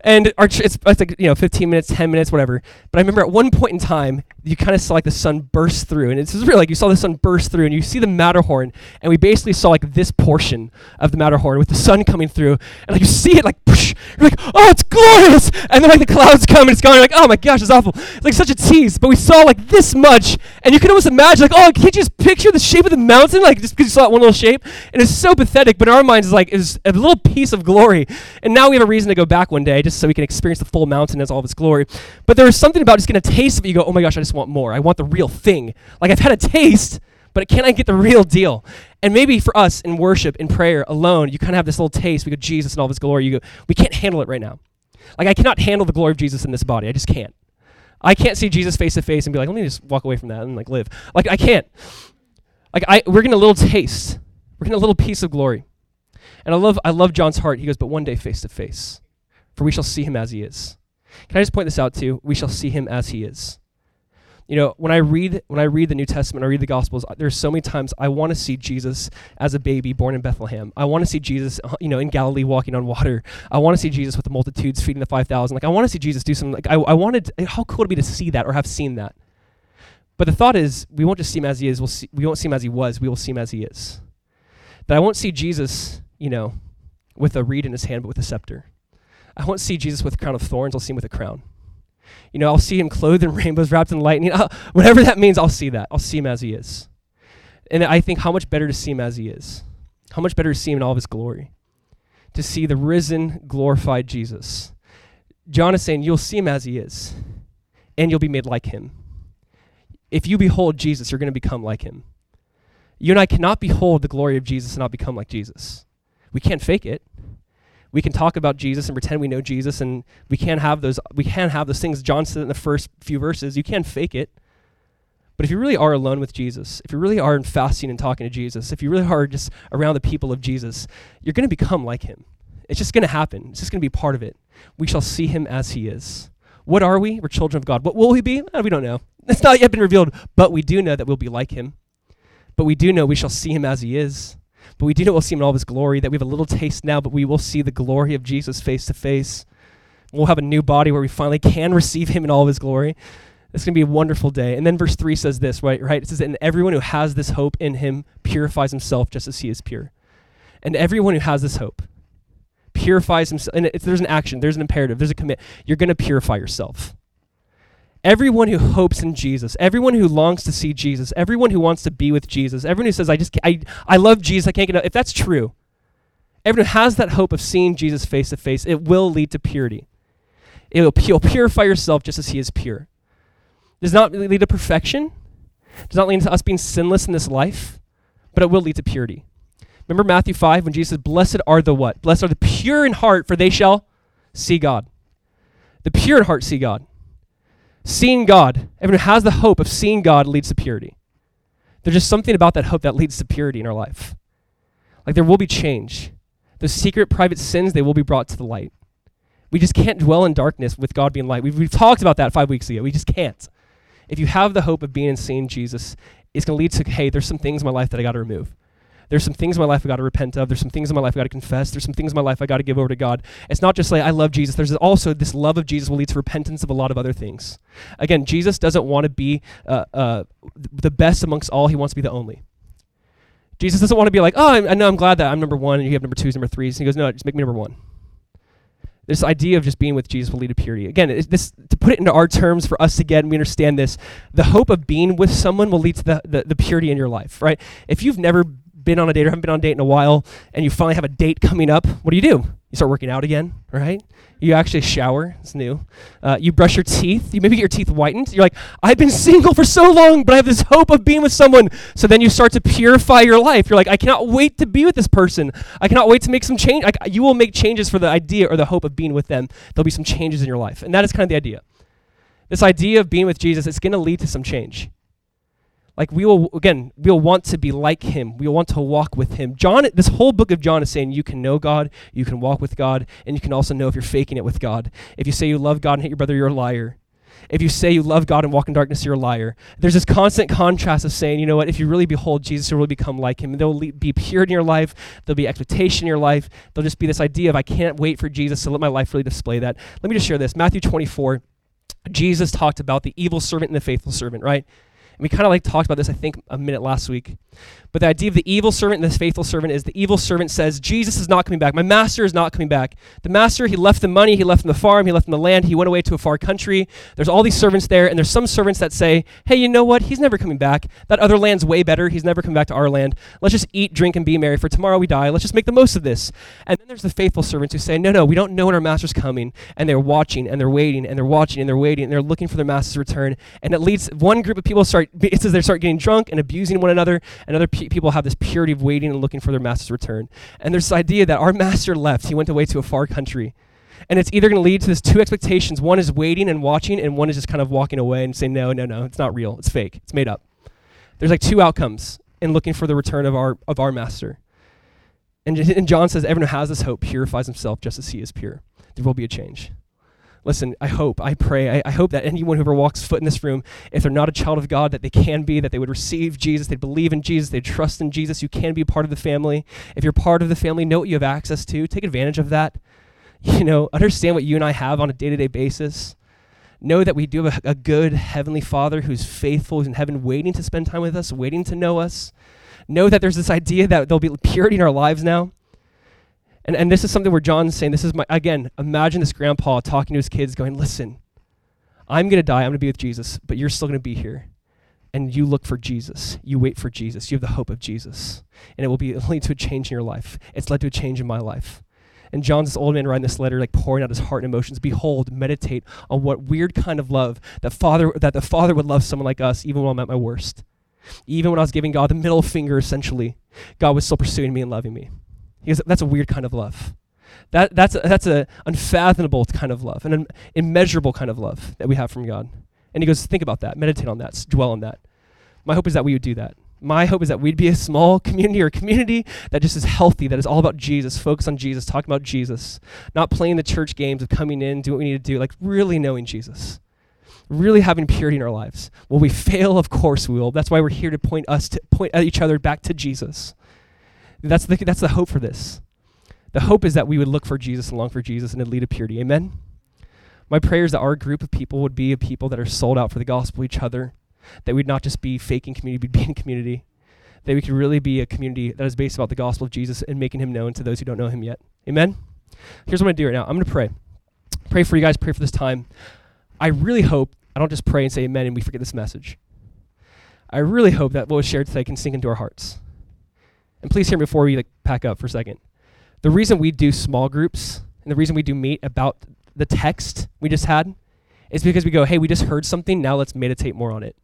And our tr- it's, it's like, you know, 15 minutes, 10 minutes, whatever. But I remember at one point in time, you kind of saw like the sun burst through. And it's really like you saw the sun burst through and you see the Matterhorn. And we basically saw like this portion of the Matterhorn with the sun coming through. And like you see it like, you're like, oh, it's glorious. And then like the clouds come and it's gone. You're like, oh my gosh, it's awful. It's like such a tease. But we saw like this much. And you can almost imagine like, oh, can't you just picture the shape of the mountain? Like just because you saw that one little shape. And it's so pathetic. But in our minds, it's like, it's a little piece of glory. And now we have a reason to go back one day just so we can experience the full mountain as all of its glory. But there is something about just getting a taste of it. You go, oh my gosh, I just want more. I want the real thing. Like I've had a taste, but can I get the real deal? And maybe for us in worship, in prayer alone, you kind of have this little taste. We go, Jesus and all of his glory. You go, we can't handle it right now. Like I cannot handle the glory of Jesus in this body. I just can't. I can't see Jesus face to face and be like, let me just walk away from that and like live. Like I can't. Like I, we're getting a little taste. We're getting a little piece of glory. And I love, I love John's heart. He goes, but one day face to face, for we shall see him as he is. Can I just point this out too? We shall see him as he is. You know, when I read when I read the New Testament, I read the Gospels. There's so many times I want to see Jesus as a baby born in Bethlehem. I want to see Jesus, uh, you know, in Galilee walking on water. I want to see Jesus with the multitudes feeding the five thousand. Like I want to see Jesus do something. Like I, I wanted. How cool would it be to see that or have seen that? But the thought is, we won't just see him as he is. We'll see, we won't see him as he was. We will see him as he is. That I won't see Jesus, you know, with a reed in his hand, but with a scepter. I won't see Jesus with a crown of thorns. I'll see him with a crown. You know, I'll see him clothed in rainbows, wrapped in lightning. I'll, whatever that means, I'll see that. I'll see him as he is. And I think how much better to see him as he is. How much better to see him in all of his glory. To see the risen, glorified Jesus. John is saying, You'll see him as he is, and you'll be made like him. If you behold Jesus, you're going to become like him. You and I cannot behold the glory of Jesus and not become like Jesus. We can't fake it. We can talk about Jesus and pretend we know Jesus, and we can have those. We can have those things. John said in the first few verses, you can't fake it. But if you really are alone with Jesus, if you really are in fasting and talking to Jesus, if you really are just around the people of Jesus, you're going to become like him. It's just going to happen. It's just going to be part of it. We shall see him as he is. What are we? We're children of God. What will we be? Uh, we don't know. It's not yet been revealed, but we do know that we'll be like him. But we do know we shall see him as he is. But we do know we'll see him in all his glory, that we have a little taste now, but we will see the glory of Jesus face to face. We'll have a new body where we finally can receive him in all of his glory. It's going to be a wonderful day. And then verse 3 says this, right? Right? It says, And everyone who has this hope in him purifies himself just as he is pure. And everyone who has this hope purifies himself. And there's an action, there's an imperative, there's a commit. You're going to purify yourself. Everyone who hopes in Jesus, everyone who longs to see Jesus, everyone who wants to be with Jesus, everyone who says, I just, I, I love Jesus, I can't get enough. If that's true, everyone who has that hope of seeing Jesus face to face, it will lead to purity. It will, you'll purify yourself just as he is pure. Does not lead to perfection, does not lead to us being sinless in this life, but it will lead to purity. Remember Matthew 5 when Jesus said, Blessed are the what? Blessed are the pure in heart, for they shall see God. The pure in heart see God. Seeing God, everyone has the hope of seeing God leads to purity. There's just something about that hope that leads to purity in our life. Like there will be change. Those secret, private sins, they will be brought to the light. We just can't dwell in darkness with God being light. We've, we've talked about that five weeks ago. We just can't. If you have the hope of being and seeing Jesus, it's going to lead to, hey, there's some things in my life that I got to remove. There's some things in my life I got to repent of. There's some things in my life I got to confess. There's some things in my life I got to give over to God. It's not just like I love Jesus. There's also this love of Jesus will lead to repentance of a lot of other things. Again, Jesus doesn't want to be uh, uh, the best amongst all. He wants to be the only. Jesus doesn't want to be like, oh, I, I know I'm glad that I'm number one and you have number twos, number threes. And he goes, no, just make me number one. This idea of just being with Jesus will lead to purity. Again, this to put it into our terms for us to get and we understand this, the hope of being with someone will lead to the, the, the purity in your life, right? If you've never been on a date or haven't been on a date in a while and you finally have a date coming up, what do you do? You start working out again, right? You actually shower. It's new. Uh, you brush your teeth. You maybe get your teeth whitened. You're like, I've been single for so long, but I have this hope of being with someone. So then you start to purify your life. You're like, I cannot wait to be with this person. I cannot wait to make some change. Like, you will make changes for the idea or the hope of being with them. There'll be some changes in your life. And that is kind of the idea. This idea of being with Jesus, it's going to lead to some change. Like we will again, we'll want to be like him. We'll want to walk with him. John this whole book of John is saying you can know God, you can walk with God, and you can also know if you're faking it with God. If you say you love God and hate your brother, you're a liar. If you say you love God and walk in darkness, you're a liar. There's this constant contrast of saying, you know what, if you really behold Jesus, you'll really become like him. There'll be purity in your life, there'll be expectation in your life, there'll just be this idea of I can't wait for Jesus to let my life really display that. Let me just share this. Matthew 24, Jesus talked about the evil servant and the faithful servant, right? And we kind of like talked about this, I think, a minute last week. But the idea of the evil servant and the faithful servant is the evil servant says, Jesus is not coming back. My master is not coming back. The master, he left the money, he left the farm, he left the land, he went away to a far country. There's all these servants there, and there's some servants that say, hey, you know what? He's never coming back. That other land's way better. He's never coming back to our land. Let's just eat, drink, and be merry, for tomorrow we die. Let's just make the most of this. And then there's the faithful servants who say, no, no, we don't know when our master's coming. And they're watching, and they're waiting, and they're watching, and they're waiting, and they're looking for their master's return. And it leads one group of people start, it says they start getting drunk and abusing one another, and other pe- people have this purity of waiting and looking for their master's return. And there's this idea that our master left, he went away to a far country. And it's either going to lead to this two expectations. One is waiting and watching, and one is just kind of walking away and saying, no, no, no, it's not real. It's fake. It's made up. There's like two outcomes in looking for the return of our, of our master. And, and John says, everyone who has this hope purifies himself just as he is pure. There will be a change listen, I hope, I pray, I, I, hope that anyone who ever walks foot in this room, if they're not a child of God, that they can be, that they would receive Jesus, they'd believe in Jesus, they'd trust in Jesus. You can be part of the family. If you're part of the family, know what you have access to. Take advantage of that. You know, understand what you and I have on a day to day basis. Know that we do have a, a good Heavenly Father who's faithful, who's in heaven, waiting to spend time with us, waiting to know us. Know that there's this idea that there'll be purity in our lives now and, and this is something where John's saying, this is my, again, imagine this grandpa talking to his kids, going, listen, I'm going to die, I'm going to be with Jesus, but you're still going to be here. And you look for Jesus. You wait for Jesus. You have the hope of Jesus. And it will be lead to a change in your life. It's led to a change in my life. And John's this old man writing this letter, like pouring out his heart and emotions. Behold, meditate on what weird kind of love that father that the Father would love someone like us, even when I'm at my worst. Even when I was giving God the middle finger, essentially, God was still pursuing me and loving me. He goes, that's a weird kind of love. That, that's, a, that's a unfathomable kind of love, an immeasurable kind of love that we have from God. And he goes, think about that, meditate on that, dwell on that. My hope is that we would do that. My hope is that we'd be a small community or community that just is healthy, that is all about Jesus, focus on Jesus, talking about Jesus, not playing the church games of coming in, do what we need to do, like really knowing Jesus, really having purity in our lives. Will we fail? Of course we will. That's why we're here to point us to point at each other back to Jesus. That's the, that's the hope for this. The hope is that we would look for Jesus and long for Jesus and lead to purity. Amen? My prayer is that our group of people would be a people that are sold out for the gospel, each other, that we'd not just be faking community, be in community. That we could really be a community that is based about the gospel of Jesus and making him known to those who don't know him yet. Amen? Here's what I'm going to do right now I'm going to pray. Pray for you guys, pray for this time. I really hope I don't just pray and say amen and we forget this message. I really hope that what was shared today can sink into our hearts. And please hear me before we like pack up for a second. The reason we do small groups and the reason we do meet about the text we just had is because we go, hey, we just heard something, now let's meditate more on it.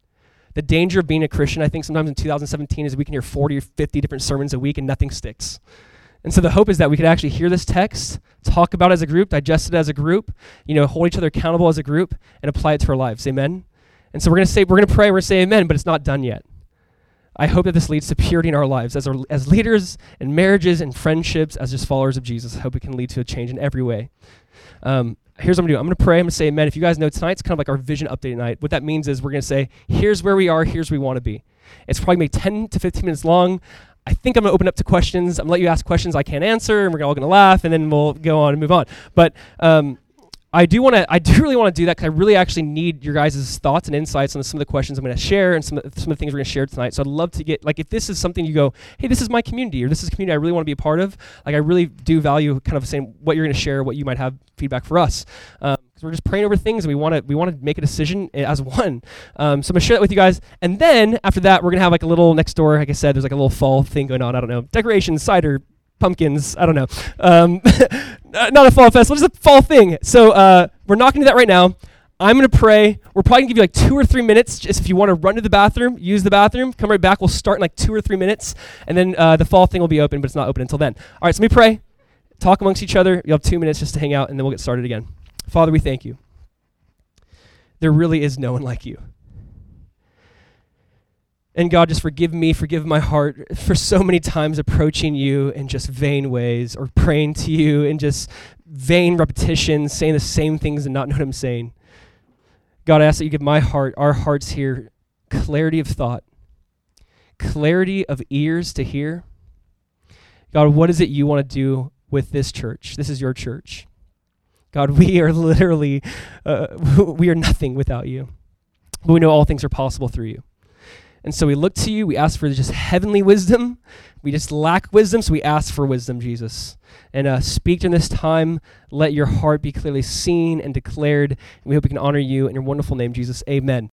The danger of being a Christian, I think, sometimes in 2017 is we can hear 40 or 50 different sermons a week and nothing sticks. And so the hope is that we could actually hear this text, talk about it as a group, digest it as a group, you know, hold each other accountable as a group, and apply it to our lives. Amen. And so we're gonna say we're gonna pray, we're gonna say amen, but it's not done yet. I hope that this leads to purity in our lives as our, as leaders and marriages and friendships, as just followers of Jesus. I hope it can lead to a change in every way. Um, here's what I'm gonna do. I'm gonna pray. I'm gonna say amen. If you guys know tonight's kind of like our vision update night. What that means is we're gonna say, here's where we are, here's where we want to be. It's probably maybe 10 to 15 minutes long. I think I'm gonna open up to questions. I'm gonna let you ask questions I can't answer, and we're all gonna laugh, and then we'll go on and move on. But um, I do want to. I do really want to do that because I really actually need your guys' thoughts and insights on some of the questions I'm going to share and some of, some of the things we're going to share tonight. So I'd love to get like if this is something you go, hey, this is my community or this is a community I really want to be a part of. Like I really do value kind of saying what you're going to share, what you might have feedback for us. Um, we're just praying over things and we want to we want to make a decision as one. Um, so I'm gonna share that with you guys, and then after that we're gonna have like a little next door. Like I said, there's like a little fall thing going on. I don't know, decorations, cider, pumpkins. I don't know. Um, not a fall festival, just a fall thing. So uh, we're not gonna do that right now. I'm gonna pray. We're probably gonna give you like two or three minutes, just if you want to run to the bathroom, use the bathroom, come right back. We'll start in like two or three minutes, and then uh, the fall thing will be open, but it's not open until then. All right, so let me pray. Talk amongst each other. You'll have two minutes just to hang out, and then we'll get started again. Father, we thank you. There really is no one like you. And God, just forgive me, forgive my heart for so many times approaching you in just vain ways or praying to you in just vain repetitions, saying the same things and not know what I'm saying. God, I ask that you give my heart, our hearts here, clarity of thought, clarity of ears to hear. God, what is it you want to do with this church? This is your church. God, we are literally, uh, we are nothing without you. But we know all things are possible through you. And so we look to you. We ask for just heavenly wisdom. We just lack wisdom, so we ask for wisdom, Jesus. And uh, speak during this time. Let your heart be clearly seen and declared. And we hope we can honor you in your wonderful name, Jesus. Amen.